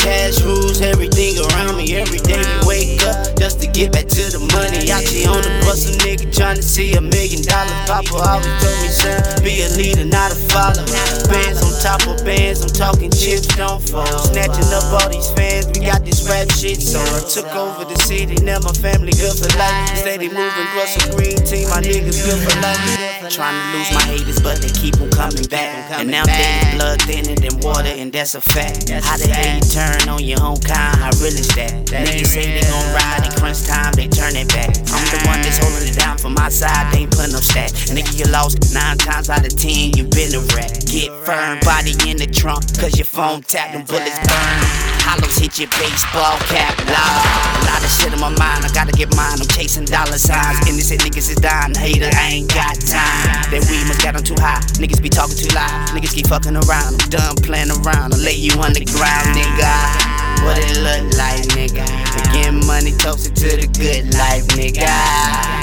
Cash rules everything around me every day. we wake up just to get back to the money. I see on the bus, a nigga tryna see a million dollars. Papa always told me, son, be a leader, not a follower. Bands on top of bands, I'm talking chips, don't fall. Snatching up all these fans, we got this rap shit. So I took over the city, now my family good for life. Steady moving, plus a green team, my niggas good for life. Trying to lose my haters, but they keep on coming back. And now they blood thinner than water, and that's a fact. How the hell you turn on your own kind? How real is that? Niggas say they gon' ride, they crunch time, they turn it back. I'm the one side, they ain't putting no stat. Nigga, you lost nine times out of ten, you been a rat. Get firm, body in the trunk, cause your phone tap, them bullets burn. Hollows hit your baseball cap, loud. A lot of shit in my mind, I gotta get mine. I'm chasing dollar signs. And shit niggas is dying, hater, I ain't got time. That weed must got on too high. Niggas be talking too loud. Niggas keep fucking around. I'm done playing around. I'll lay you on the ground, nigga. What it look like, nigga? Again, money toasted to the good life, nigga.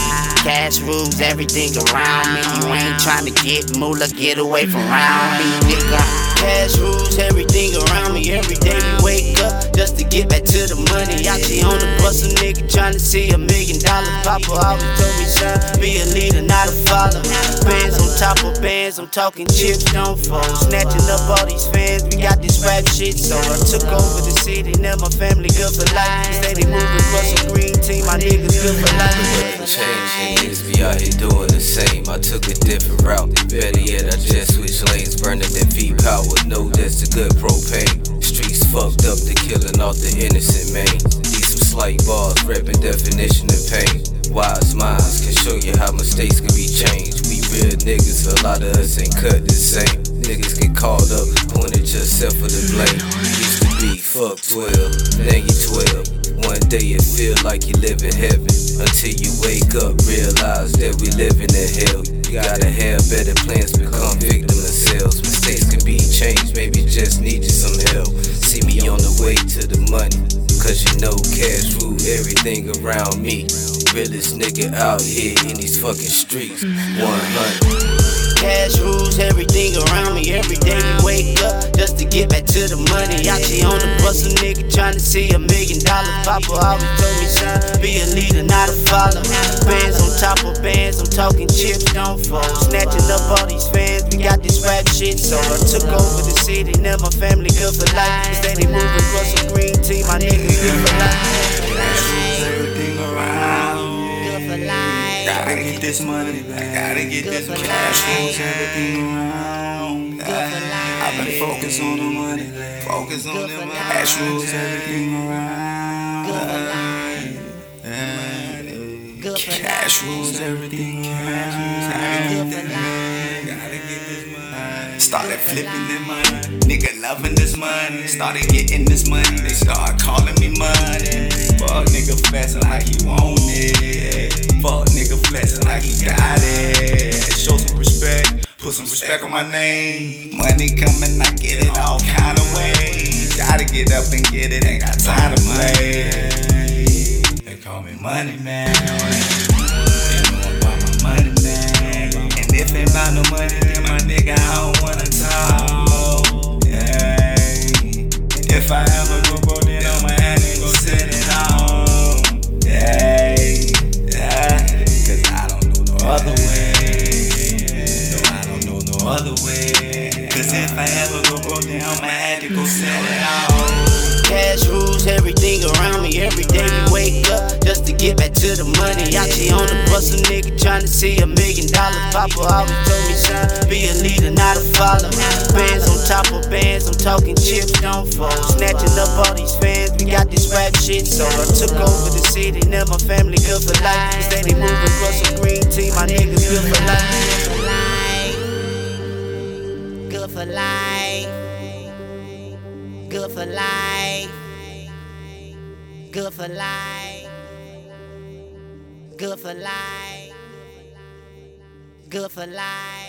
Cash rules everything around me. You ain't trying to get moolah, get away from around me, nigga. Cash rules everything around me. Every day we wake up just to get back to the money. Out here on the bus, a nigga trying to see a million dollars. Papa always told me, son, be a leader, not a follower. Bands on top of bands, I'm talking chips, don't fall. Snatching up all these fans, we got this rap shit. So I took over the city, now my family good for life. They say they moving, plus a green team, my niggas good for life. Change and niggas be out here doing the same. I took a different route. Better yet, I just switched lanes, burning that V power. No, that's the good propane. Streets fucked up, they killing off the innocent man. These some slight bars, rapping definition of pain. Wise minds can show you how mistakes can be changed. We real niggas, a lot of us ain't cut the same. Niggas get called up, point at yourself for the blame. Used to be fuck 12, now you 12. One day it feel like you live in heaven. Until you wake up, realize that we live in a hell. You gotta have better plans, become victim of sales Mistakes can be changed, maybe just need you some help. See me on the way to the money Cause you know cash rule everything around me. Realest nigga out here in these fucking streets. 100 Cash rules everything around me. Every day we wake up just to get back to the money. Out here on the bus, a nigga trying to see a million dollars. Papa always told me, son, be a leader, not a follower. Bands on top of bands, I'm talking chips, don't fall. Snatching up all these fans, we got this rap shit. So I took over the city, now my family good for life. Steady moving, plus a green team, my niggas good for life. Gotta get this money, man. Gotta get this money. Cash rules everything around. I've been focused on the money, focus on the money. Cash rules everything around. Cash rules everything around. Gotta get this money. Started flipping the money. Nigga loving this money. Started getting this money. They start calling me money. Fuck nigga flexing like he want it. Fuck nigga Put some respect on my name. Money coming, I get it all kind of ways. Gotta get up and get it. Ain't got time to play. They call me Money Man. To the money. Out here on the bus, a nigga trying to see a million dollars. Papa always told me, son, be a leader, not a follower. Bands on top of bands, I'm talking chips, don't fall. Snatching up all these fans, we got this rap shit. So I took over the city, now my family good for life. Steady moving, plus a green team, my niggas good for life. Good for life. Good for life. Good for life. Good for life. Good for life.